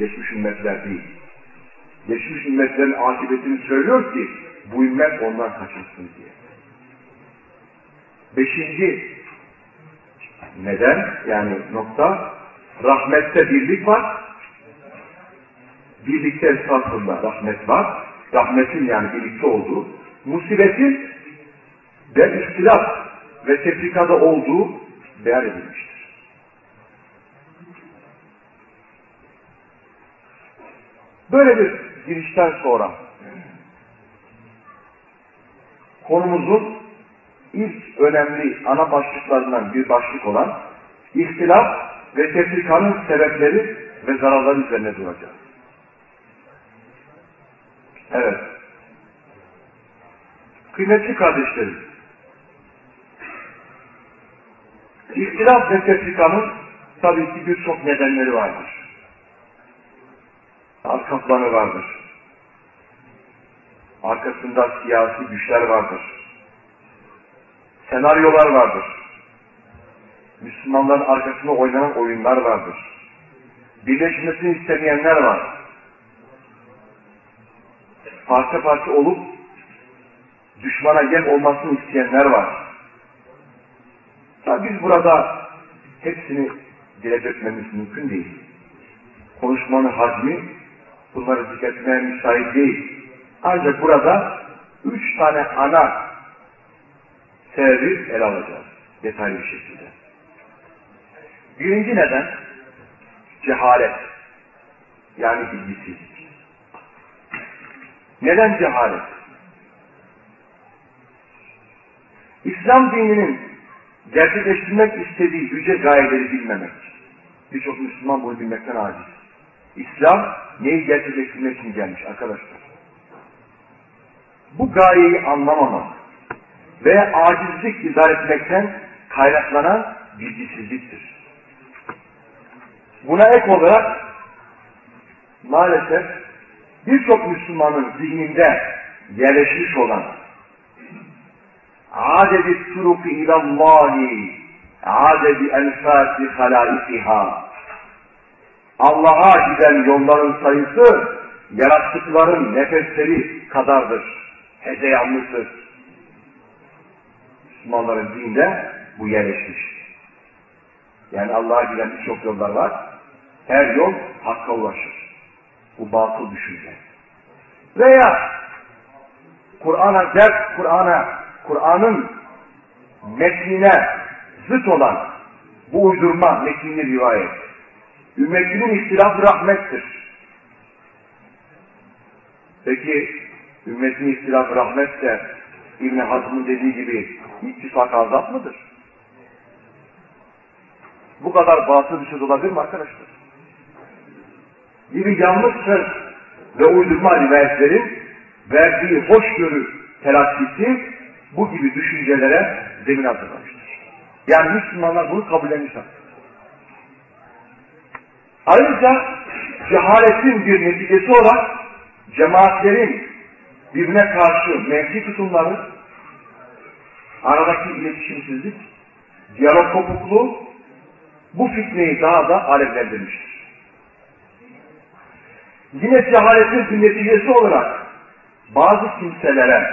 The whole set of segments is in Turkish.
Geçmiş ümmetler değil. Geçmiş ümmetlerin akıbetini söylüyor ki bu ümmet ondan kaçınsın diye. Beşinci neden yani nokta rahmette birlik var. Birlikte esasında rahmet var. Rahmetin yani birlikte olduğu. Musibetin ve ihtilaf ve tefrikada olduğu beyan edilmiştir. Böyle bir girişten sonra konumuzun ilk önemli ana başlıklarından bir başlık olan ihtilaf ve tefrikanın sebepleri ve zararları üzerine duracağız. Evet. Kıymetli kardeşlerim, ihtilaf ve tefrikanın tabii ki birçok nedenleri vardır. Arka planı vardır. Arkasında siyasi güçler vardır. Senaryolar vardır. Müslümanların arkasında oynanan oyunlar vardır. Birleşmesini istemeyenler var. Parça parça olup düşmana yem olmasını isteyenler var. Tabi biz burada hepsini dile dökmemiz mümkün değil. Konuşmanın hacmi bunları zikretmeye müsait değil. Ancak burada üç tane ana sebebi ele alacağız detaylı bir şekilde. Birinci neden cehalet. Yani bilgisizlik. Neden cehalet? İslam dininin gerçekleştirmek istediği yüce gayeleri bilmemek. Birçok Müslüman bunu bilmekten aciz. İslam neyi gerçekleştirmek için gelmiş arkadaşlar? Bu gayeyi anlamamak ve acizlik izah etmekten kaynaklanan bilgisizliktir. Buna ek olarak maalesef birçok Müslümanın zihninde yerleşmiş olan adedi turuki ilallahi adedi enfasi halaisiha Allah'a giden yolların sayısı yarattıkların nefesleri kadardır. Hezeyanlıdır. Müslümanların dinde bu yerleşmiş. Yani Allah'a giden birçok yollar var. Her yol hakka ulaşır. Bu batıl düşünce. Veya Kur'an'a ders, Kur'an'a, Kur'an'ın metnine zıt olan bu uydurma metnini rivayet. Ümmetinin ihtilafı rahmettir. Peki ümmetin ihtilafı rahmetse İbn Hazm'ın dediği gibi ittifak azap mıdır? Bu kadar batıl bir şey olabilir mi arkadaşlar? Gibi yanlış söz ve uydurma rivayetlerin verdiği hoşgörü telakkisi bu gibi düşüncelere zemin hazırlamıştır. Yani Müslümanlar bunu kabullenmişler. Ayrıca cehaletin bir neticesi olarak cemaatlerin birbirine karşı menfi tutumları, aradaki iletişimsizlik, diyalog kopukluğu bu fitneyi daha da alevlendirmiştir. Yine cehaletin bir neticesi olarak bazı kimselere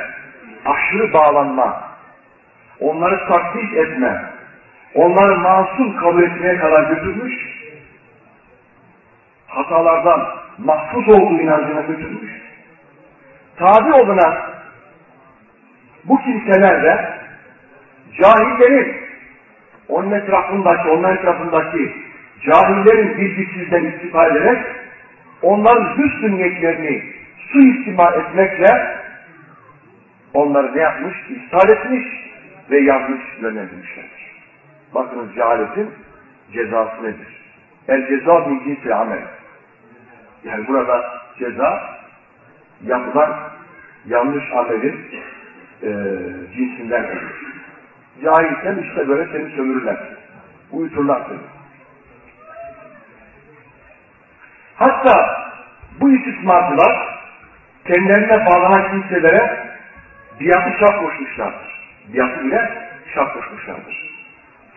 aşırı bağlanma, onları taklit etme, onları masum kabul etmeye kadar götürmüş, hatalardan mahfuz olduğu inancına götürmüş, tabi olunan bu kimseler de cahillerin onun etrafındaki, onun etrafındaki cahillerin bilgisizden istifade ederek onların hüsnü niyetlerini suistimal etmekle onları ne yapmış? İshal etmiş ve yanlış yönlendirmişlerdir. Bakınız cehaletin cezası nedir? El ceza min cinsi amel. Yani burada ceza yapılan yanlış amelin e, cinsinden gelir. Cahilsen işte böyle seni sömürürler. Uyuturlar seni. Hatta bu istismarcılar kendilerine bağlanan kimselere biatı şart koşmuşlardır. Biatı ile şart koşmuşlardır.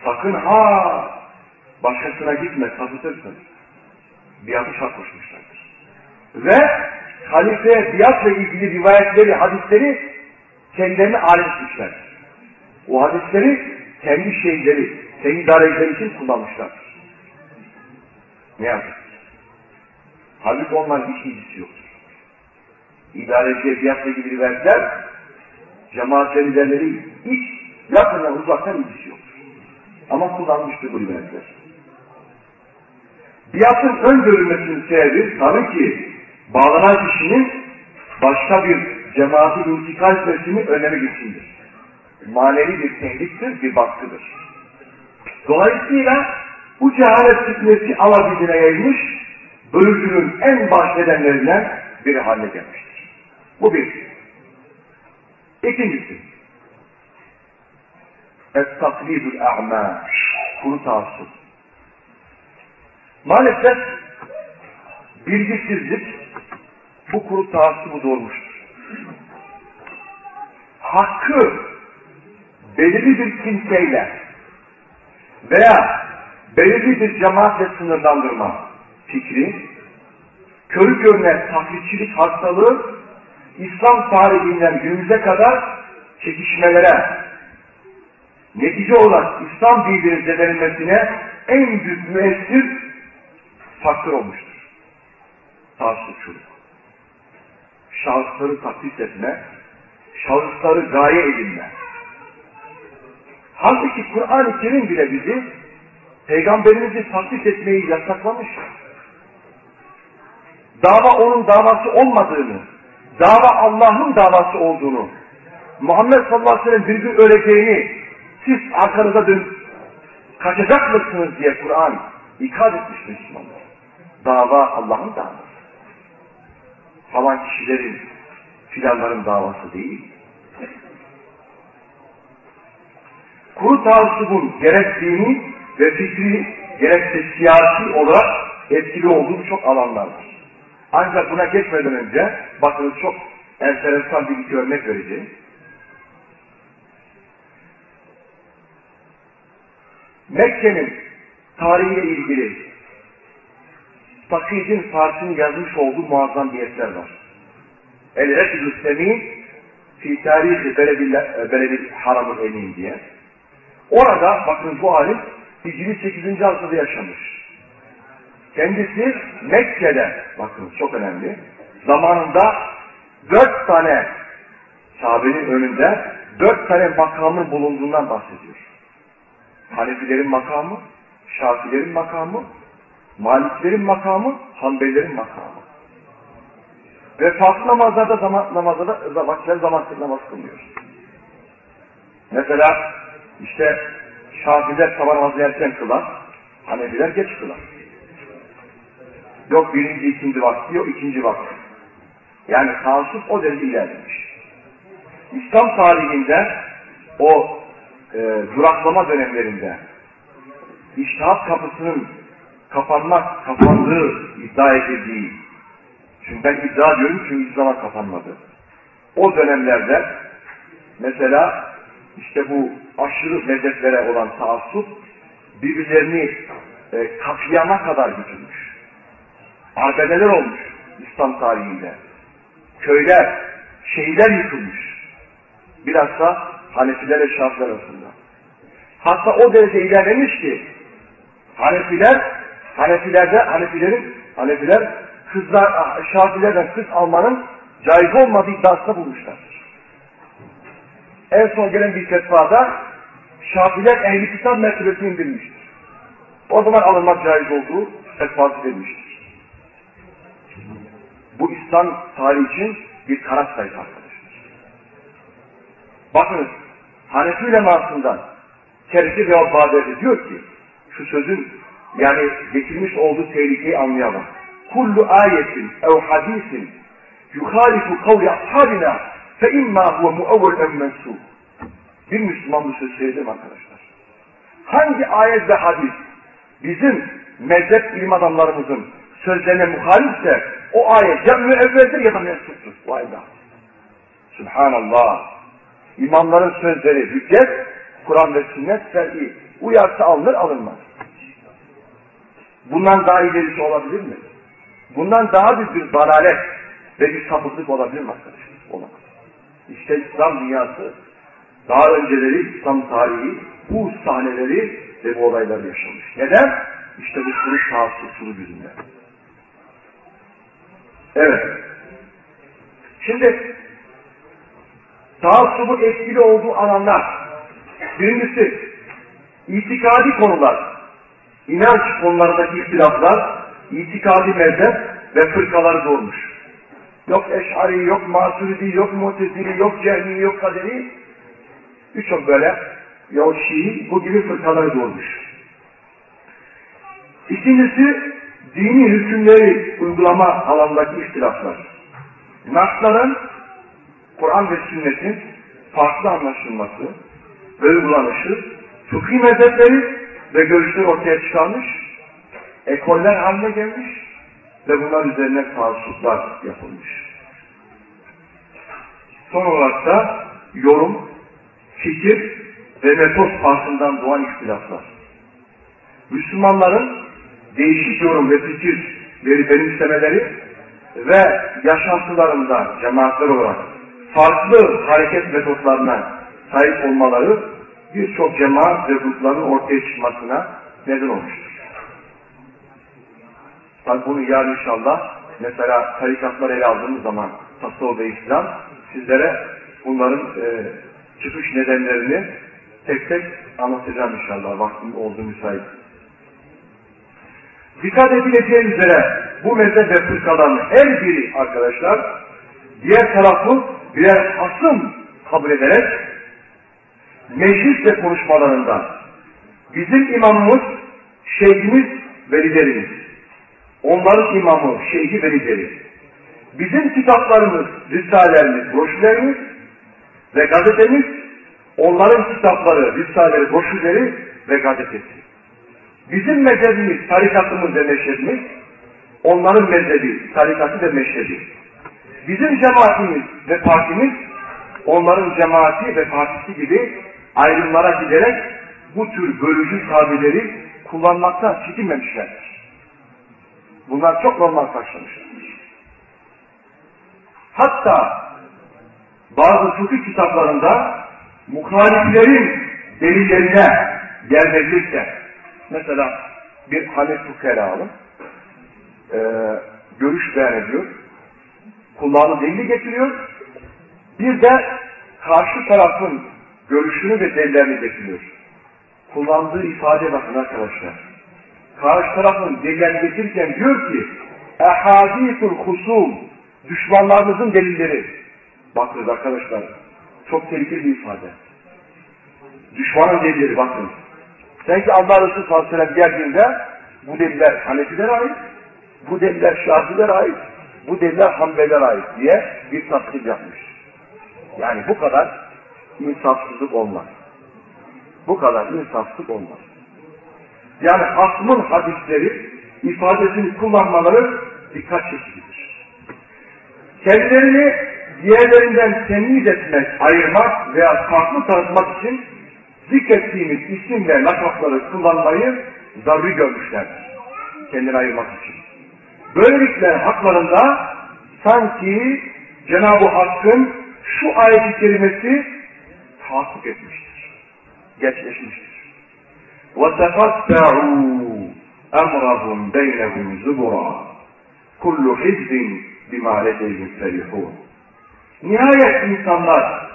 Sakın ha başkasına gitme, sapıtırsın. biatı şart koşmuşlardır. Ve halifeye biatla ilgili rivayetleri, hadisleri kendilerine alet etmişlerdir. O hadisleri kendi şeyleri, kendi dareleri için kullanmışlardır. Ne yazık Halbuki onların hiç ilgisi yoktur. İdareciye biatla ilgili rivayetler cemaat liderleri hiç yakından uzaktan ilgisi yoktur. Ama kullanmıştır bu rivayetler. Biatın ön görülmesinin sebebi tabii ki bağlanan kişinin başka bir cemaati intikal etmesini önlemek içindir. Manevi bir tehdittir, bir baskıdır. Dolayısıyla bu cehalet fitnesi alabildiğine yayılmış, bölücünün en baş nedenlerinden biri haline gelmiştir. Bu bir. İkincisi, Es-taklidul a'ma, kuru taassub. Maalesef bilgisizlik bu kuru taassubu doğurmuştur. Hakkı belirli bir kimseyle veya belirli bir cemaatle sınırlandırma fikri, körü görünen taklitçilik hastalığı İslam tarihinden günümüze kadar çekişmelere, netice olarak İslam dininin zedelenmesine en büyük müessir faktör olmuştur. Taassupçuluk. Şahısları taklit etme, şahısları gaye edinme. Halbuki Kur'an-ı Kerim bile bizi Peygamberimizi taklit etmeyi yasaklamış. Dava onun davası olmadığını, dava Allah'ın davası olduğunu, Muhammed sallallahu aleyhi ve sellem bir gün öleceğini, siz arkanıza dönüp kaçacak mısınız diye Kur'an ikaz etmiş Müslümanlar. Dava Allah'ın davası. Falan kişilerin, filanların davası değil. Kuru taassubun gerek dini ve fikri gerekse siyasi olarak etkili olduğu çok alanlar var. Ancak buna geçmeden önce bakınız çok enteresan bir iki örnek vereceğim. Mekke'nin tarihiyle ilgili Fakid'in Fars'ın yazmış olduğu muazzam bir eser var. El-Ekid-ü Semin fi tarihi Beledil Haram'ın emin diye. Orada bakın bu alim Hicri 8. asırda yaşamış. Kendisi Mekke'de, bakın çok önemli, zamanında dört tane sahabenin önünde dört tane makamın bulunduğundan bahsediyor. Hanefilerin makamı, Şafilerin makamı, Maliklerin makamı, Hanbelilerin makamı. Ve farklı namazlarda zaman, namazlarda vakitler zaman namaz kılmıyor. Mesela işte Şafiler sabah namazı erken kılar, Hanefiler geç kılar. Yok birinci, ikinci vakti, yok ikinci vakti. Yani taassup o derece ilerlemiş. İslam tarihinde o e, duraklama dönemlerinde iştihat kapısının kapanmak, kapandığı iddia edildiği çünkü ben iddia diyorum çünkü hiç zaman kapanmadı. O dönemlerde mesela işte bu aşırı mezheplere olan taassup birbirlerini e, katliama kadar götürmüş. Arbedeler olmuş İslam tarihinde. Köyler, şehirler yıkılmış. Bilhassa Hanefilerle Şafiler arasında. Hatta o derece ilerlemiş ki Hanefiler, Hanefilerde, Hanefilerin, Hanefiler kızlar, Şafilerden kız almanın caiz olmadığı iddiasında bulmuşlar. En son gelen bir fetvada Şafiler ehli kitap mertebesini indirmiştir. O zaman alınmak caiz olduğu fetvası verilmiştir. Bu İslam tarihi için bir karar sayısı arkadaşlar. Bakınız Hanefi ulemasından Kerisi Bağdadi diyor ki şu sözün yani getirmiş olduğu tehlikeyi anlayalım. Kullu ayetin ev hadisin yuhalifu kavli ashabina fe imma huve muavvel en mensub. Bir Müslüman bu söz söyledim arkadaşlar. Hangi ayet ve hadis bizim mezhep ilim adamlarımızın sözlerine muhalifse o ayet ya müevveldir ya da mensuptur. Vay be. Subhanallah. İmamların sözleri hüccet, Kur'an ve sünnet ser'i. Uyarsa alınır alınmaz. Bundan daha ilerisi olabilir mi? Bundan daha büyük bir dalalet ve bir sapıklık olabilir mi arkadaşlar? Olamaz. İşte İslam dünyası daha önceleri İslam tarihi bu sahneleri ve bu olayları yaşamış. Neden? İşte bu kuru taassupçuluk yüzünden. Evet. Şimdi taassubun etkili olduğu alanlar birincisi itikadi konular inanç konularındaki ihtilaflar itikadi mezhep ve fırkaları doğurmuş. Yok eşari, yok masuridi, yok mutezili, yok cehmi, yok kaderi. Birçok böyle yok şii bu gibi fırkaları doğurmuş. İkincisi dini hükümleri uygulama alanındaki ihtilaflar. Nasların Kur'an ve sünnetin farklı anlaşılması ve uygulanışı, fıkhi mezhepleri ve görüşleri ortaya çıkarmış, ekoller haline gelmiş ve bunlar üzerine taassuplar yapılmış. Son olarak da yorum, fikir ve metot farkından doğan ihtilaflar. Müslümanların değişik yorum ve fikir veri benimsemeleri ve yaşantılarında cemaatler olarak farklı hareket metotlarına sahip olmaları birçok cemaat ve grupların ortaya çıkmasına neden olmuştur. Tabi bunu yarın inşallah mesela tarikatlar ele aldığımız zaman tasavvuf ve İslam sizlere bunların e, çıkış nedenlerini tek tek anlatacağım inşallah vaktim olduğu müsait. Dikkat edileceği üzere bu mezhep ve fırkaların her biri arkadaşlar diğer tarafı birer hasım kabul ederek meclis ve konuşmalarında bizim imamımız, şeyhimiz ve liderimiz, onların imamı, şeyhi ve lideri, bizim kitaplarımız, risalelerimiz, broşürlerimiz ve gazetemiz, onların kitapları, risaleleri, broşürleri ve gazetesi. Bizim mezhebimiz, tarikatımız ve meşrebimiz, onların mezhebi, tarikatı ve meşrebi. Bizim cemaatimiz ve partimiz, onların cemaati ve partisi gibi ayrımlara giderek bu tür bölücü tabirleri kullanmaktan çekinmemişlerdir. Bunlar çok normal karşılamışlardır. Hatta bazı fıkıh kitaplarında muhaliflerin delillerine yer mesela bir Hanif fıkhe alın, e, görüş beyan ediyor, kulağını delili getiriyor, bir de karşı tarafın görüşünü ve delillerini getiriyor. Kullandığı ifade bakın arkadaşlar. Karşı tarafın delillerini getirirken diyor ki ehadithul husum düşmanlarımızın delilleri. Bakınız arkadaşlar çok tehlikeli bir ifade. Düşmanın delilleri bakın. Sanki Allah Resulü sallallahu aleyhi ve geldiğinde bu deliller Hanefilere ait, bu deliller Şafilere ait, bu deliller Hanbelilere ait diye bir tasdik yapmış. Yani bu kadar insafsızlık olmaz. Bu kadar insafsızlık olmaz. Yani aslın hadisleri ifadesini kullanmaları dikkat çekicidir. Kendilerini diğerlerinden temiz etmek, ayırmak veya farklı tanıtmak için zikrettiğimiz isim ve lakapları kullanmayı zaruri görmüşlerdir. Kendini ayırmak için. Böylelikle haklarında sanki Cenab-ı Hakk'ın şu ayet-i kerimesi tahakkuk etmiştir. Gerçekleşmiştir. وَتَقَطَّعُوا اَمْرَهُمْ بَيْنَهُمْ زُبُرًا كُلُّ حِزْبٍ بِمَا لَدَيْهِمْ فَرِحُونَ Nihayet insanlar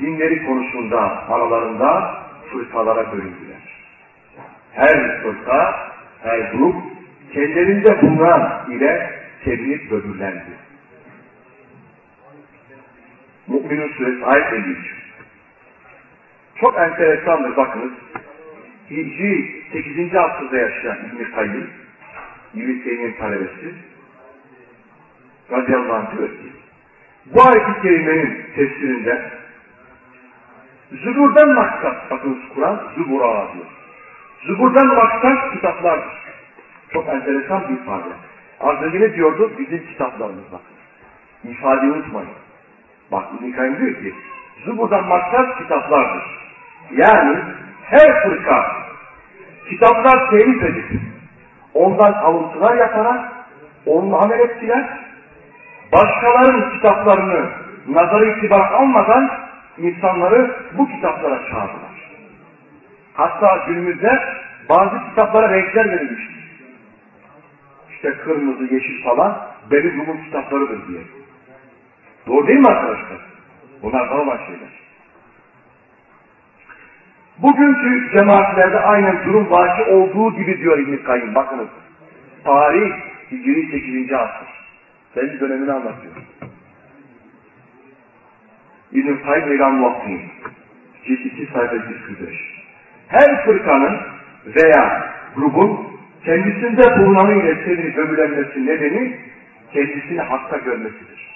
dinleri konusunda aralarında fırkalara bölündüler. Her fırka, her grup kendilerinde bulunan ile tebliğ böbürlendi. Mü'minun suresi ayet 53. Çok enteresandır bakınız. Hicri 8. asırda yaşayan İbn-i Kayyum, İbn-i talebesi, radıyallahu anh diyor ki, bu ayet-i kerimenin tefsirinde Zübur'dan maksat, bakınız Kur'an Zübur'a diyor. Zübur'dan maksat kitaplardır. Çok enteresan bir ifade. Az önce ne diyordu? Bizim kitaplarımız bakın. İfadeyi unutmayın. Bak İbn-i Kayyum diyor ki, Zübur'dan maksat kitaplardır. Yani her fırka kitaplar telif edip ondan alıntılar yaparak onunla amel ettiler. Başkalarının kitaplarını nazarı itibar almadan insanları bu kitaplara çağırdılar. Hatta günümüzde bazı kitaplara renkler verilmiştir. İşte kırmızı, yeşil falan Beni Rum'un kitaplarıdır diye. Doğru değil mi arkadaşlar? Bunlar normal şeyler. Bugünkü cemaatlerde aynen durum vaki olduğu gibi diyor İbn-i Kayyum. Bakınız. Tarih Hicri 8. asır. Kendi dönemini anlatıyor. İbn-i Kayyum İlhan Vakti. Cilt 2 sayfa 145. Her fırkanın veya grubun kendisinde bulunanın ile sevini gömülenmesi nedeni kendisini hakta görmesidir.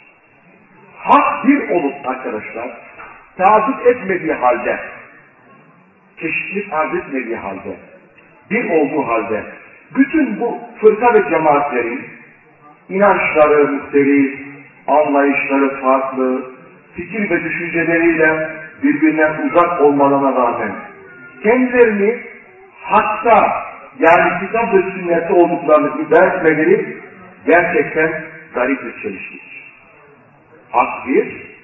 Hak bir olup arkadaşlar, tazik etmediği halde, çeşitlilik arz etmediği halde, bir olduğu halde, bütün bu fırka ve cemaatlerin inançları muhtelif, anlayışları farklı, fikir ve düşünceleriyle birbirinden uzak olmalarına rağmen kendilerini hatta yani kitap ve sünnette olduklarını iddia etmeleri gerçekten garip bir çelişkidir. Hak bir,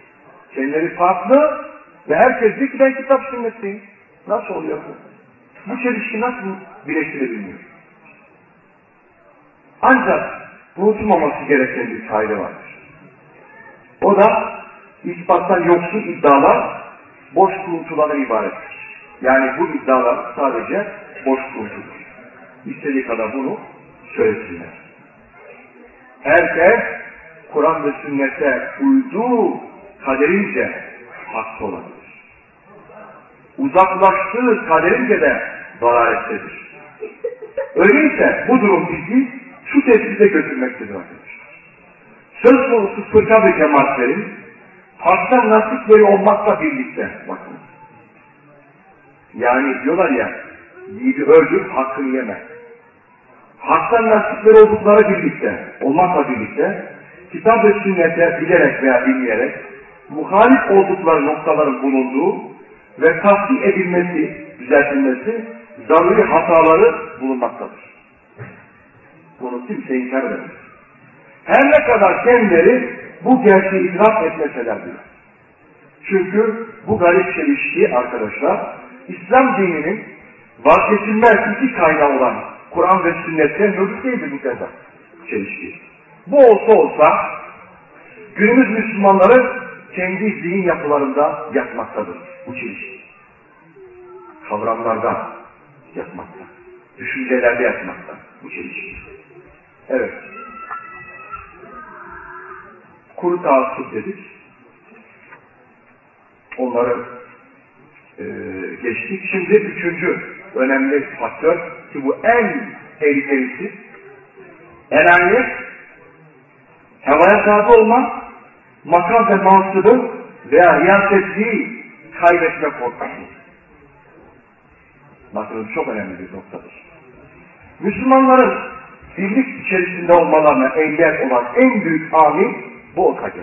kendileri farklı ve herkes ben kitap sünnetteyim. Nasıl oluyor bu? Bu çelişki nasıl birleştirebiliyor? Ancak unutulmaması gereken bir kaide vardır. O da ispattan yoksun iddialar boş kuruntulardan ibarettir. Yani bu iddialar sadece boş kuruntudur. İstediği kadar bunu söylesinler. Herkes Kur'an ve sünnete uyduğu kaderince haklı olabilir. Uzaklaştığı kaderince de dalalettedir. Öyleyse bu durum bizi şu tespite götürmektedir arkadaşlar. Söz konusu fırka ve cemaatlerin haktan nasipleri olmakla birlikte bakın. Yani diyorlar ya yiğidi öldür hakkını yeme. Haktan nasipleri oldukları birlikte, olmakla birlikte kitap ve sünnete bilerek veya bilmeyerek muhalif oldukları noktaların bulunduğu ve tahsil edilmesi, düzeltilmesi zaruri hataları bulunmaktadır. Bunu kimse inkar edemez. Her ne kadar kendileri bu gerçeği idrak etmeseler bile. Çünkü bu garip çelişki arkadaşlar, İslam dininin vazgeçilmez iki kaynağı olan Kur'an ve sünnette mevcut değildir bu kadar çelişki. Bu olsa olsa günümüz Müslümanları kendi zihin yapılarında yatmaktadır bu çelişki. Kavramlarda yatmakta. Düşüncelerde yatmakta bu çelişki. Evet. Kuru taassüp dedik. Onları e, geçtik. Şimdi üçüncü önemli faktör ki bu en tehlikelisi enayet, havaya tabi olma, makam ve mansıbı veya riyasetliği kaybetme korkusu. Bakın çok önemli bir noktadır. Müslümanların birlik içerisinde olmalarına engel olan en büyük amil bu olacak.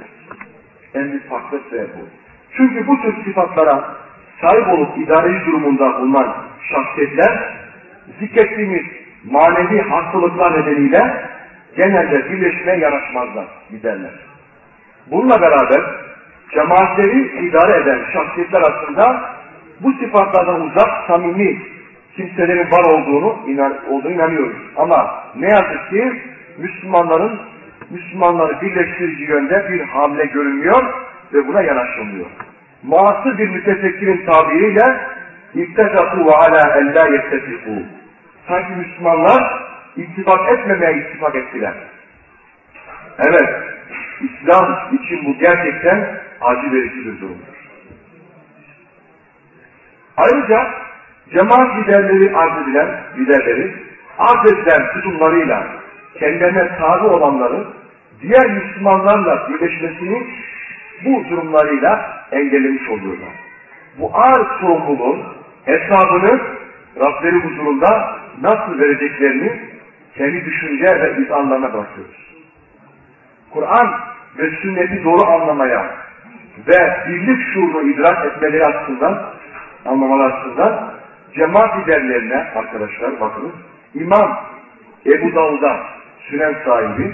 En büyük faktör ve bu. Çünkü bu tür sıfatlara sahip olup idareci durumunda bulunan şahsiyetler zikrettiğimiz manevi hastalıklar nedeniyle genelde birleşmeye yanaşmazlar, giderler. Bununla beraber cemaatleri idare eden şahsiyetler aslında bu sıfatlardan uzak, samimi kimselerin var olduğunu, inan, olduğunu inanıyoruz. Ama ne yazık ki Müslümanların Müslümanları birleştirici yönde bir hamle görünmüyor ve buna yanaşılmıyor. Muasır bir mütefekkirin tabiriyle İttekâkû ve alâ ellâ yettefikû. Sanki Müslümanlar ittifak etmemeye ittifak ettiler. Evet, İslam için bu gerçekten acı verici bir durumdur. Ayrıca cemaat liderleri arz edilen liderleri arz edilen tutumlarıyla kendilerine tabi olanların diğer Müslümanlarla birleşmesini bu durumlarıyla engellemiş oluyorlar. Bu ağır sorumluluğun hesabını Rableri huzurunda nasıl vereceklerini kendi düşünce ve izanlarına bırakıyoruz. Kur'an ve sünneti doğru anlamaya ve birlik şuurunu idrak etmeleri açısından, anlamaları açısından cemaat liderlerine arkadaşlar bakınız, İmam Ebu Davud'a sünen sahibi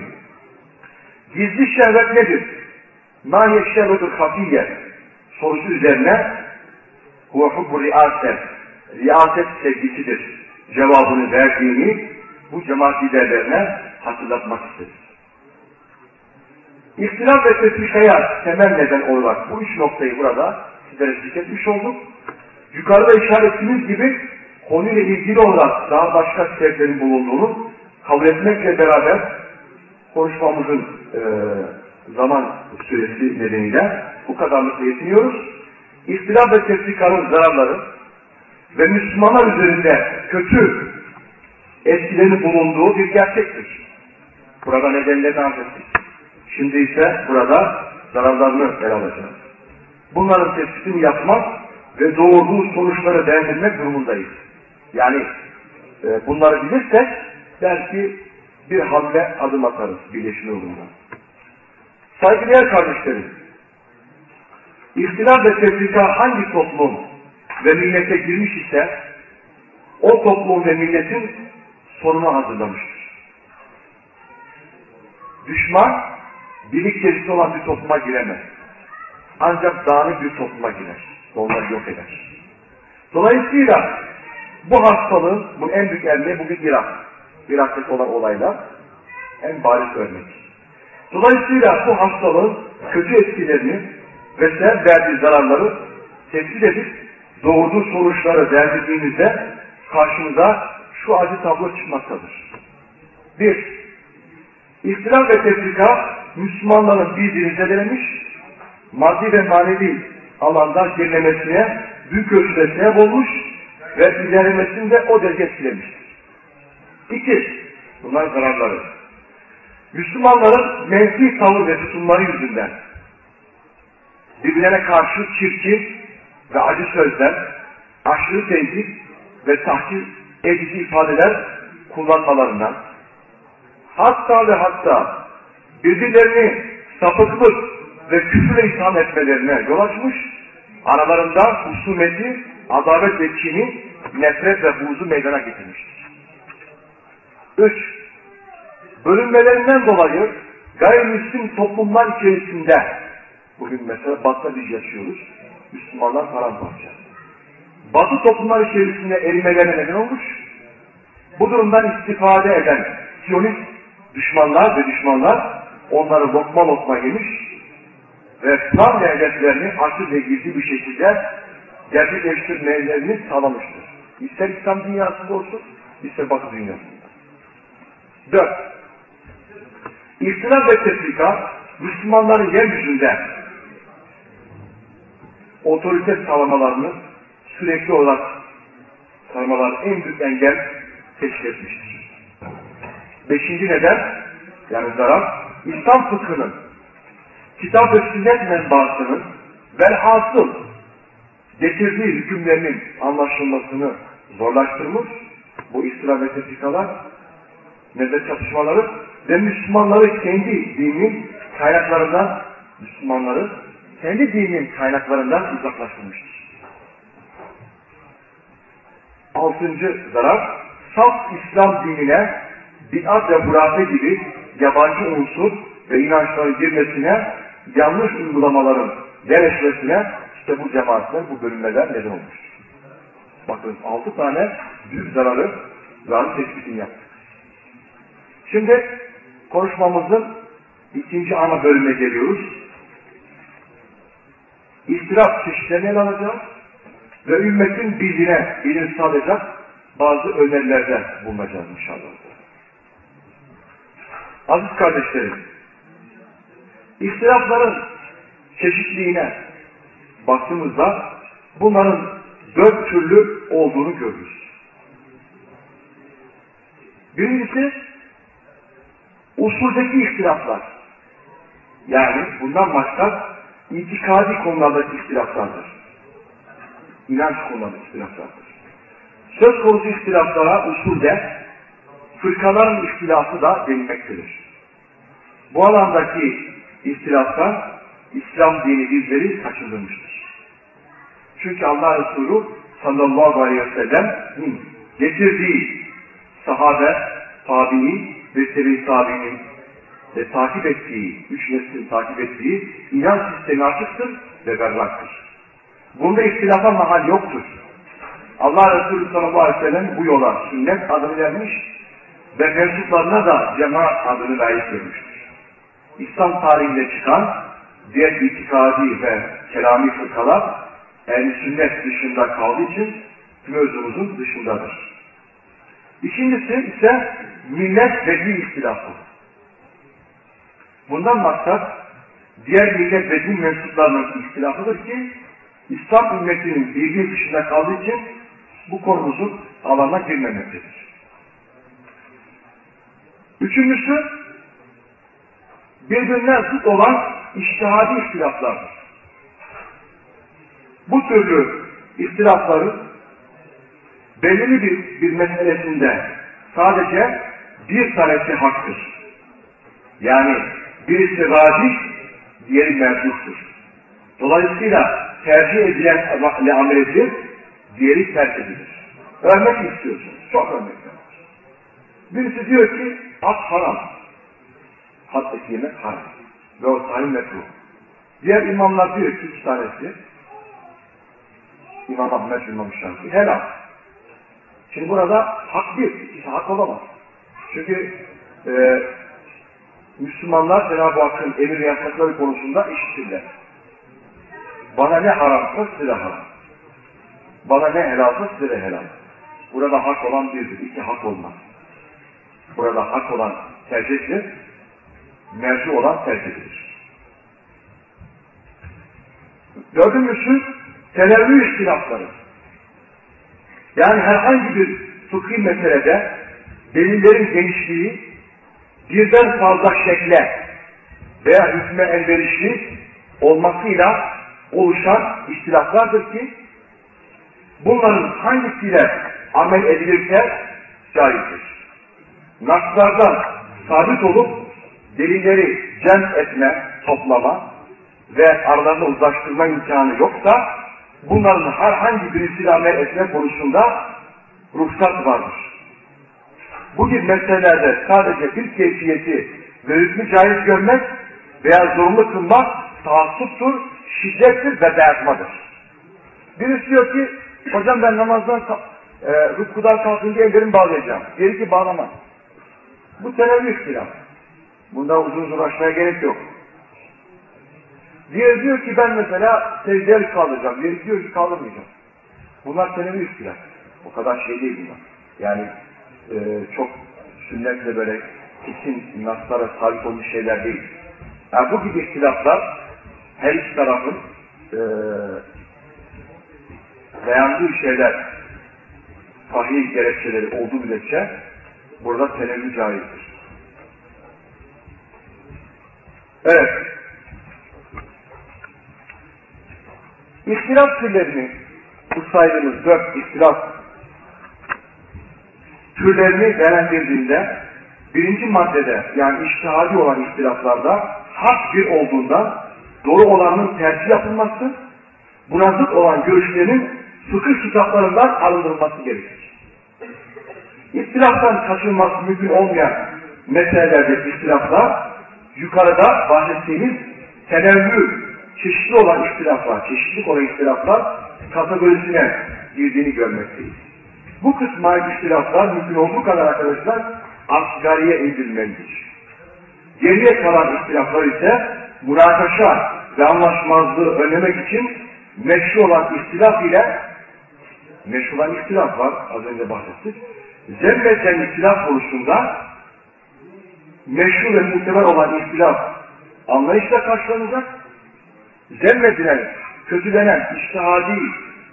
Gizli şehvet nedir? Nahiye şehvetul hafiye sorusu üzerine huve hubbu riaset riaset sevgisidir cevabını verdiğini bu cemaat liderlerine hatırlatmak istedim. İhtilaf ve tefrikaya temel neden olarak bu üç noktayı burada sizlere zikretmiş olduk. Yukarıda işaretimiz gibi konuyla ilgili olarak daha başka sebeplerin bulunduğunu kabul etmekle beraber konuşmamızın e, zaman süresi nedeniyle bu kadarlıkla yetiniyoruz. İhtilaf ve tefrikanın zararları ve Müslümanlar üzerinde kötü etkileri bulunduğu bir gerçektir. Burada nedenlerini arz ettik. Şimdi ise burada zararlarını ele alacağız. Bunların tespitini yapmak ve doğurduğu sonuçları değerlendirmek durumundayız. Yani e, bunları bilirsek belki bir hamle adım atarız birleşme yolunda. Saygıdeğer kardeşlerim, İhtilaf ve tefrika hangi toplum ve millete girmiş ise o toplum ve milletin sonuna hazırlamıştır. Düşman birlik çeşitli olan bir topluma giremez. Ancak dağınık bir topluma girer. Onları yok eder. Dolayısıyla bu hastalığın, bu en büyük örneği bugün Irak. Irak'taki olan olaylar en bariz örnek. Dolayısıyla bu hastalığın kötü etkilerini ve sebep verdiği zararları tespit edip doğurduğu sonuçları değerlendirdiğimizde karşımıza şu acı tablo çıkmaktadır. Bir, İhtilaf ve tefrika Müslümanların birbirini zedelemiş, maddi ve manevi alanda gerilemesine büyük ölçüde sebep olmuş ve ilerlemesini de o derece etkilemiştir. İki, bunlar zararları. Müslümanların menfi tavır ve tutumları yüzünden birbirlerine karşı çirkin ve acı sözler, aşırı tehdit ve tahkir edici ifadeler kullanmalarından, hatta ve hatta birbirlerini sapıklık ve küfürle itham etmelerine yol açmış, aralarında husumeti, adalet ve kini, nefret ve buzu meydana getirmiştir. Üç, bölünmelerinden dolayı gayrimüslim toplumlar içerisinde, bugün mesela Batı'da biz yaşıyoruz, Müslümanlar paramparça. Batı toplumlar içerisinde erimelerine neden olmuş, bu durumdan istifade eden Siyonist düşmanlar ve düşmanlar onları lokma lokma yemiş ve plan ve hedeflerini açık ve gizli bir şekilde gerçekleştirmelerini sağlamıştır. İster İslam dünyasında olsun, ister Batı dünyasında. Dört. İhtilaf ve tefrika Müslümanların yeryüzünde otorite sağlamalarını sürekli olarak sarmalar en büyük engel teşkil etmiştir. Beşinci neden, yani zarar, İslam fıkhının, kitap ve sünnet menbaasının velhasıl getirdiği hükümlerinin anlaşılmasını zorlaştırmış, bu istilaf ve tefrikalar, nezle çatışmaları ve Müslümanları kendi dinin kaynaklarından, Müslümanları kendi dinin kaynaklarından uzaklaştırmıştır. Altıncı zarar, saf İslam dinine bid'at ve hurafe gibi yabancı unsur ve inançların girmesine, yanlış uygulamaların yerleşmesine işte bu cemaatler, bu bölünmeler neden olmuş. Bakın altı tane büyük zararı, zarar tespitini yaptık. Şimdi konuşmamızın ikinci ana bölümüne geliyoruz. İstiraf çeşitlerini ele alacağız ve ümmetin bilgine bilim sağlayacak bazı önerilerde bulunacağız inşallah. Aziz kardeşlerim, istilafların çeşitliğine baktığımızda bunların dört türlü olduğunu görürüz. Birincisi usuldeki ihtilaflar. Yani bundan başka itikadi konulardaki ihtilaflardır. İnanç konularındaki ihtilaflardır. Söz konusu ihtilaflara usulde fırkaların ihtilafı da denilmektedir. Bu alandaki ihtilaftan İslam dini bizleri kaçındırmıştır. Çünkü Allah Resulü sallallahu aleyhi ve sellem'in getirdiği sahabe, tabi'in ve sebi tabi'nin ve takip ettiği, üç neslin takip ettiği inanç sistemi açıktır ve berraktır. Bunda ihtilafa mahal yoktur. Allah Resulü sallallahu aleyhi ve sellem bu yola sünnet adını vermiş ve mensuplarına da cemaat adını layık görmüştür. İslam tarihinde çıkan diğer itikadi ve kelami fırkalar el sünnet dışında kaldığı için mevzumuzun dışındadır. İkincisi ise millet din ihtilafı. Bundan maksat diğer millet din mensuplarının ihtilafıdır ki İslam ümmetinin birliği dışında kaldığı için bu konumuzun alanına girmemektedir. Üçüncüsü birbirine zıt olan iştihadi ihtilaflardır. Bu türlü ihtilafların belirli bir, bir meselesinde sadece bir tanesi haktır. Yani birisi racih, diğeri mercuttur. Dolayısıyla tercih edilen amel edilir, diğeri terk edilir. Örnek istiyorsunuz. Çok örnekler var. Birisi diyor ki at haram. Hat eti yemek haram. Ve o sahih mekruh. Diğer imamlar diyor ki iki tanesi İmam Ahmet İmam Şafii helal. Şimdi burada hak bir, ikisi hak olamaz. Çünkü e, Müslümanlar Cenab-ı Hakk'ın emir yasakları konusunda eşittirler. Bana ne haramsa size haram. Bana ne helalsa size de helal. Burada hak olan birdir, iki hak olmaz. Burada hak olan tercihtir, merci olan tercih edilir. Dördüncüsü, televvü ihtilafları. Yani herhangi bir fıkhi meselede delillerin genişliği birden fazla şekle veya hükme elverişli olmasıyla oluşan ihtilaflardır ki bunların hangisiyle amel edilirse caizdir. Naslardan sabit olup delilleri cem etme, toplama ve aralarını uzlaştırma imkanı yoksa bunların herhangi birisiyle amel etme konusunda ruhsat vardır. Bu gibi meselelerde sadece bir keyfiyeti ve hükmü caiz görmek veya zorunlu kılmak taassuptur, şiddettir ve dayatmadır. Birisi diyor ki, hocam ben namazdan e, rükudan kalkınca ellerimi bağlayacağım. Diğeri ki bağlamaz. Bu tenevvü ihtilaf. Bunda uzun uğraşmaya gerek yok. Diğeri diyor ki ben mesela secdeye kaldıracağım. Diğeri diyor ki kaldırmayacağım. Bunlar tenevvü ihtilaf. O kadar şey değil bunlar. Yani e, çok sünnetle böyle kesin naslara sahip olmuş şeyler değil. Yani bu gibi ihtilaflar her iki tarafın e, beğendiği şeyler sahih gerekçeleri olduğu müddetçe burada tenevvü caizdir. Evet. İhtilaf türlerini bu saydığımız dört ihtilaf türlerini değerlendirdiğinde birinci maddede yani iştihadi olan ihtilaflarda hak bir olduğundan doğru olanın tercih yapılması, buna zıt olan görüşlerin fıkıh kitaplarından alındırılması gerekir. İhtilaftan kaçınması mümkün olmayan meselelerde ihtilaflar, yukarıda bahsettiğimiz tenevvü, çeşitli olan ihtilaflar, çeşitli olan ihtilaflar kategorisine girdiğini görmekteyiz. Bu kısma ihtilaflar mümkün olduğu kadar arkadaşlar asgariye indirilmelidir. Geriye kalan ihtilaflar ise münakaşa ve anlaşmazlığı önlemek için meşru olan ihtilaf ile meşru olan ihtilaf var, az önce bahsettik. Zemmeten ihtilaf konusunda meşru ve muhtemel olan ihtilaf anlayışla karşılanacak. Zemmedilen, kötülenen, iştihadi,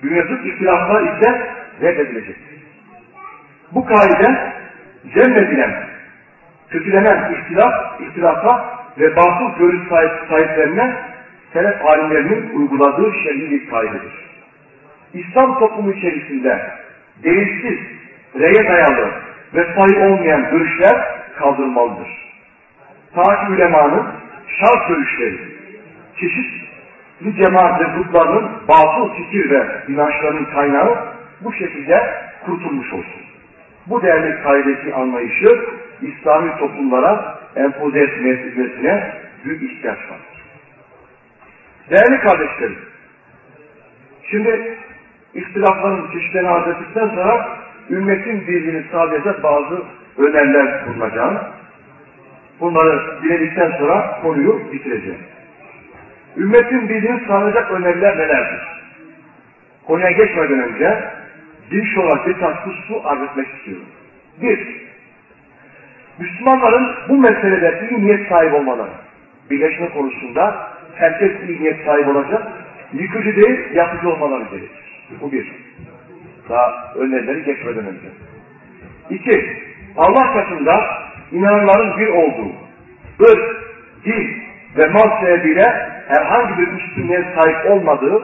bünyazık ihtilaflar ise reddedilecektir. Bu kaide zemmedilen, kötülenen ihtilaf, ihtilafa ve batıl görüş sahiplerine selef alimlerinin uyguladığı şer'i bir kaidedir. İslam toplumu içerisinde değilsiz, reye dayalı ve sayı olmayan görüşler kaldırılmalıdır. Ta ki ulemanın şart görüşleri, çeşitli cemaat ve gruplarının batıl fikir ve inançlarının kaynağı bu şekilde kurtulmuş olsun. Bu değerli kaidesi anlayışı İslami toplumlara empoze etmesine büyük ihtiyaç vardır. Değerli kardeşlerim, şimdi ihtilafların çeşitlerini ettikten sonra ümmetin birliğini sağlayacak bazı öneriler bulunacağını, bunları diledikten sonra konuyu bitireceğim. Ümmetin birliğini sağlayacak öneriler nelerdir? Konuya geçmeden önce giriş olarak birkaç hususu arz etmek istiyorum. Bir, Müslümanların bu meselede iyi niyet sahibi olmaları. Birleşme konusunda herkes iyi niyet sahibi olacak. Yıkıcı değil, yapıcı olmaları gerekir. Bu bir. Daha önerileri geçmeden önce. İki, Allah katında inananların bir olduğu, ırk, din ve mal sebebiyle herhangi bir üstünlüğe sahip olmadığı,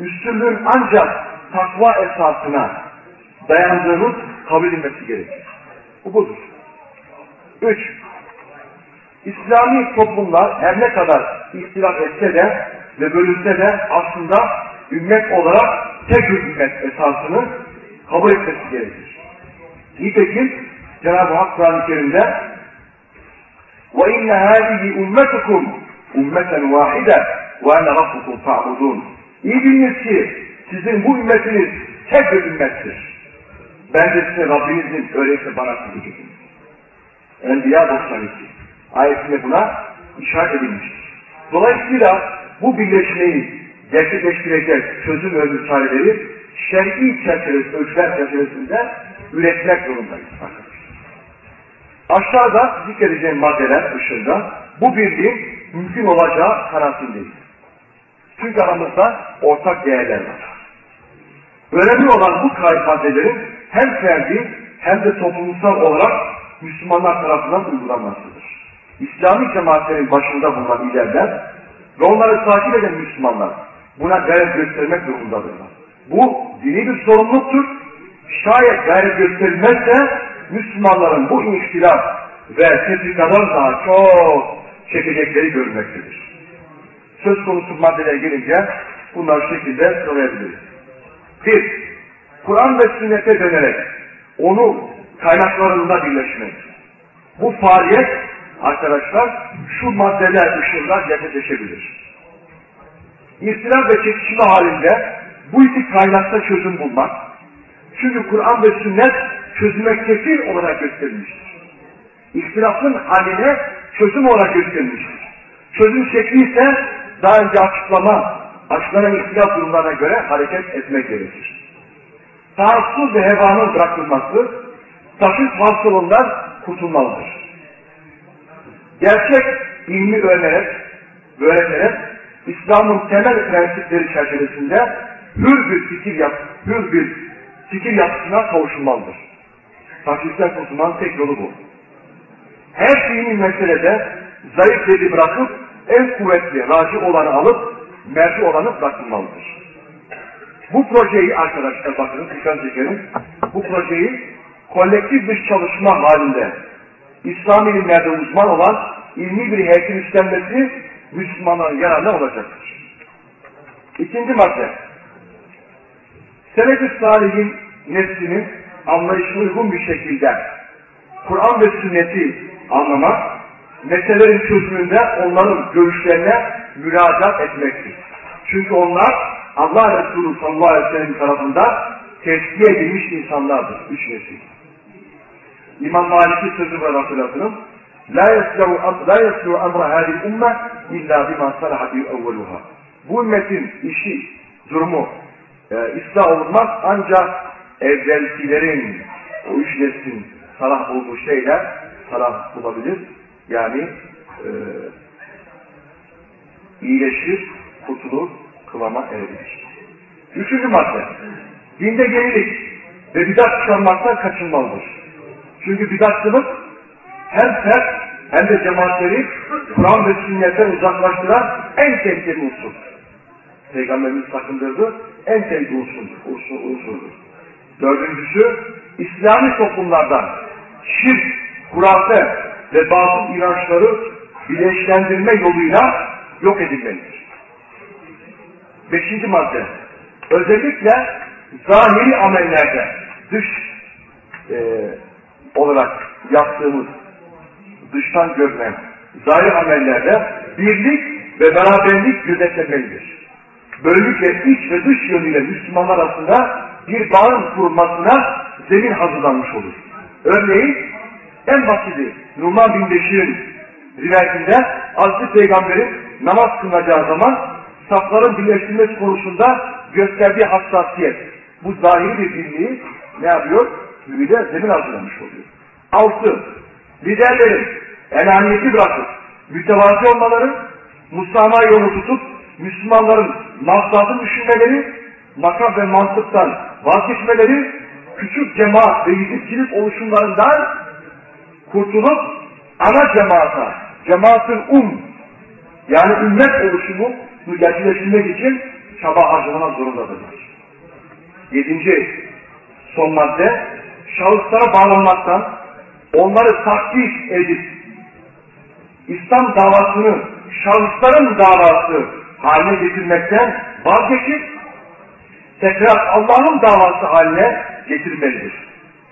üstünlüğün ancak takva esasına dayandığımız kabul edilmesi gerekir. Bu budur. Üç, İslami toplumlar her ne kadar ihtilaf etse de ve bölünse de aslında ümmet olarak tek ümmet esasını kabul etmesi gerekir. Nitekim Cenab-ı Hak Kur'an-ı Kerim'de وَاِنَّ هَذِهِ اُمَّتُكُمْ اُمَّةً وَاحِدًا وَاَنَ رَبُّكُمْ فَعْبُدُونَ İyi biliniz ki sizin bu ümmetiniz tek bir ümmettir. Ben de size Rabbinizin öyleyse bana kulluk edin. Enbiya 92 ayetinde buna işaret edilmiştir. Dolayısıyla bu birleşmeyi gerçekleştirecek çözüm ve çareleri şer'i çerçevesi, ölçüler çerçevesinde üretmek zorundayız. Aşağıda zikredeceğim maddeler dışında bu birliğin mümkün olacağı kanaatindeyim. Çünkü aramızda ortak değerler var. Önemli olan bu kayıt maddelerin hem ferdi hem de toplumsal olarak Müslümanlar tarafından uygulanmasıdır. İslami cemaatlerin başında bulunan liderler ve onları takip eden Müslümanlar buna gayret göstermek zorundadırlar. Bu dini bir sorumluluktur. Şayet gayret gösterilmezse Müslümanların bu ihtilaf ve tefrikadan daha çok çekecekleri görülmektedir. Söz konusu maddelere gelince bunlar şekilde sıralayabiliriz. Bir, Kur'an ve sünnete dönerek onu kaynaklarında birleşmek. Bu faaliyet arkadaşlar şu maddeler ışığında gerçekleşebilir. İhtilaf ve çekişme halinde bu iki kaynakta çözüm bulmak. Çünkü Kur'an ve sünnet çözüme kefil olarak gösterilmiştir. İhtilafın haline çözüm olarak gösterilmiştir. Çözüm şekli ise daha önce açıklama, açıklanan ihtilaf durumlarına göre hareket etmek gerekir. Taassuz ve hevanın bırakılması, taşıt hastalığından kurtulmalıdır. Gerçek ilmi öğrenerek, öğreterek İslam'ın temel prensipleri çerçevesinde hür bir fikir yap, hür bir fikir yapısına kavuşulmalıdır. Taşvistten kurtulmanın tek yolu bu. Her şeyin meselede zayıf dedi bırakıp en kuvvetli, raci olanı alıp merci olanı bırakılmalıdır. Bu projeyi arkadaşlar bakın dikkat çekelim. Bu projeyi kolektif bir çalışma halinde İslam ilimlerde uzman olan ilmi bir heyetin üstlenmesi Müslümanların yararına olacaktır. İkinci madde. Selef-i Salih'in neslinin anlayışına uygun bir şekilde Kur'an ve sünneti anlamak, meselelerin çözümünde onların görüşlerine müracaat etmektir. Çünkü onlar Allah Resulü sallallahu aleyhi ve sellem tarafından tesbih edilmiş insanlardır. Üç nesil. İmam Malik'i sözü var hatırlatırım. La yeslu amra hadil umme illa bima salaha bi. Bu ümmetin işi, durumu e, ıslah olunmaz ancak evvelkilerin o üç neslin salah olduğu şeyler salah bulabilir. Yani e, iyileşir, kurtulur, kıvama erebilir. Üçüncü madde. Dinde yenilik ve bidat çıkarmaktan kaçınmalıdır. Çünkü bidatçılık hem fert hem de cemaatleri Kur'an ve sünnetten uzaklaştıran en tehlikeli unsur. Peygamberimiz sakındırdı, en tehlikeli unsurdur. Unsur, unsurdur. Dördüncüsü, İslami toplumlardan şirk, hurafe ve bazı inançları bileşlendirme yoluyla yok edilmelidir. Beşinci madde, özellikle zahiri amellerde dış e, olarak yaptığımız dıştan görünen zahir amellerde birlik ve beraberlik gözetlemelidir. Böylelikle iç ve dış yönüyle Müslümanlar arasında bir bağın kurulmasına zemin hazırlanmış olur. Örneğin en basiti Numan bin Beşir'in rivayetinde Hazreti Peygamber'in namaz kılacağı zaman safların birleştirilmesi konusunda gösterdiği hassasiyet. Bu zahiri bir birliği ne yapıyor? Ümide zemin hazırlamış oluyor. Altı, liderlerin enaniyeti bırakıp mütevazi olmaları, Muslima yolu tutup Müslümanların maslahatını düşünmeleri, makam ve mantıktan vazgeçmeleri, küçük cemaat ve yizipçilik oluşumlarından kurtulup ana cemaata, cemaatin um, yani ümmet oluşumu gerçekleştirmek için çaba harcamamak zorundadırlar. Yedinci son madde, şahıslara bağlanmaktan, onları takdir edip, İslam davasını şahısların davası haline getirmekten vazgeçip, tekrar Allah'ın davası haline getirmelidir.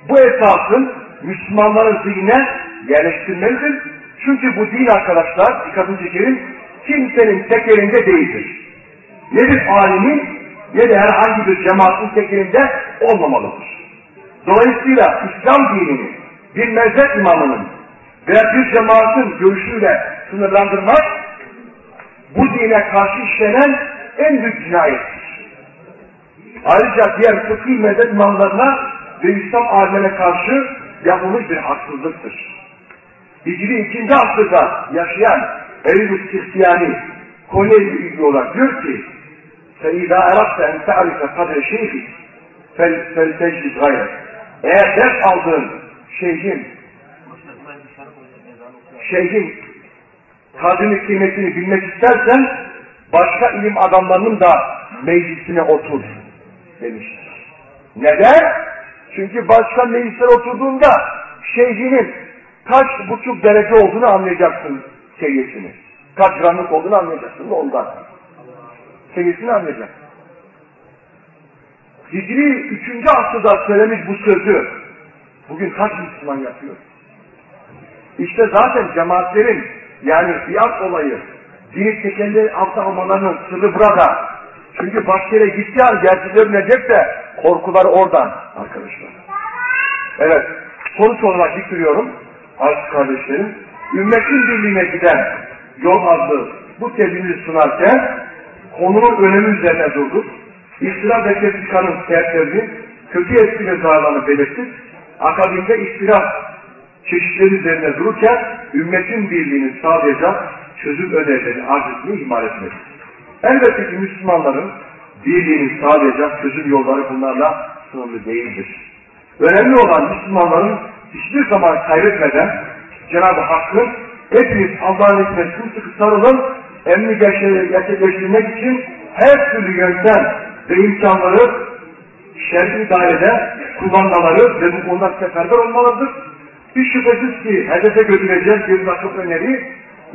Bu esasın Müslümanların zihnine yerleştirmelidir. Çünkü bu din arkadaşlar, dikkatini çekelim, kimsenin tek elinde değildir. Ne bir alimin ne de herhangi bir cemaatin tek elinde olmamalıdır. Dolayısıyla İslam dinini bir mezhep imamının veya bir cemaatin görüşüyle sınırlandırmak bu dine karşı işlenen en büyük cinayettir. Ayrıca diğer fıkhi mezhep imamlarına ve İslam alimlerine karşı yapılmış bir haksızlıktır. Hicri ikinci asırda yaşayan Eylül Sihtiyani konuyla ilgili olarak diyor ki فَاِذَا اَرَبْتَ اَنْ تَعْرِفَ قَدْرَ شَيْخِ فَلْتَجْلِدْ غَيْرَ Eğer ders aldığın şeyhin şeyhin kadrini kıymetini bilmek istersen başka ilim adamlarının da meclisine otur demiştir. Neden? Çünkü başka meclisler oturduğunda şeyhinin kaç buçuk derece olduğunu anlayacaksın seviyesini. Kaç gramlık olduğunu anlayacaksın da ondan. Seviyesini anlayacaksın. Hicri 3. asırda söylemiş bu sözü bugün kaç Müslüman yapıyor? İşte zaten cemaatlerin yani biat olayı dini tekelleri altına almalarının sırrı burada. Çünkü başka yere gitti an gerçek öğrenecek de korkuları oradan arkadaşlar. Evet. Sonuç olarak bitiriyorum. Aziz kardeşlerim. Ümmetin birliğine giden yol adlı bu tedbiri sunarken konunun önemi üzerine durduk. İstilaf ve tefrikanın sertlerini, kötü etki ve zararlarını belirttik. Akabinde istilaf çeşitleri üzerine dururken ümmetin birliğini sağlayacak çözüm önerilerini etmeyi ihmal etmedik. Elbette ki Müslümanların birliğini sağlayacak çözüm yolları bunlarla sınırlı değildir. Önemli olan Müslümanların hiçbir zaman kaybetmeden Cenab-ı Hakk'ın hepiniz Allah'ın ismine sımsıkı sarılın, emni gerçekleştirmek için her türlü yöntem ve imkanları şer'i dairede kullanmaları ve bu konuda seferber olmalıdır. Bir şüphesiz ki hedefe götürecek bir takım öneri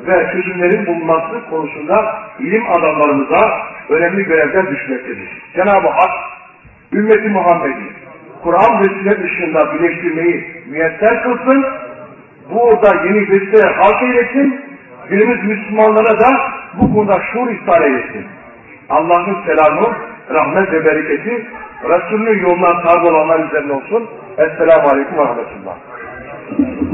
ve çözümlerin bulunması konusunda ilim adamlarımıza önemli görevler düşmektedir. Cenab-ı Hak ümmeti Muhammed'i Kur'an ve sünnet dışında birleştirmeyi müyesser kılsın, burada yeni besteler halk eylesin, günümüz Müslümanlara da bu konuda şuur ihtar eylesin. Allah'ın selamı, rahmet ve bereketi Resulünün yolundan tabi olanlar üzerine olsun. Esselamu Aleyküm ve Rahmetullah.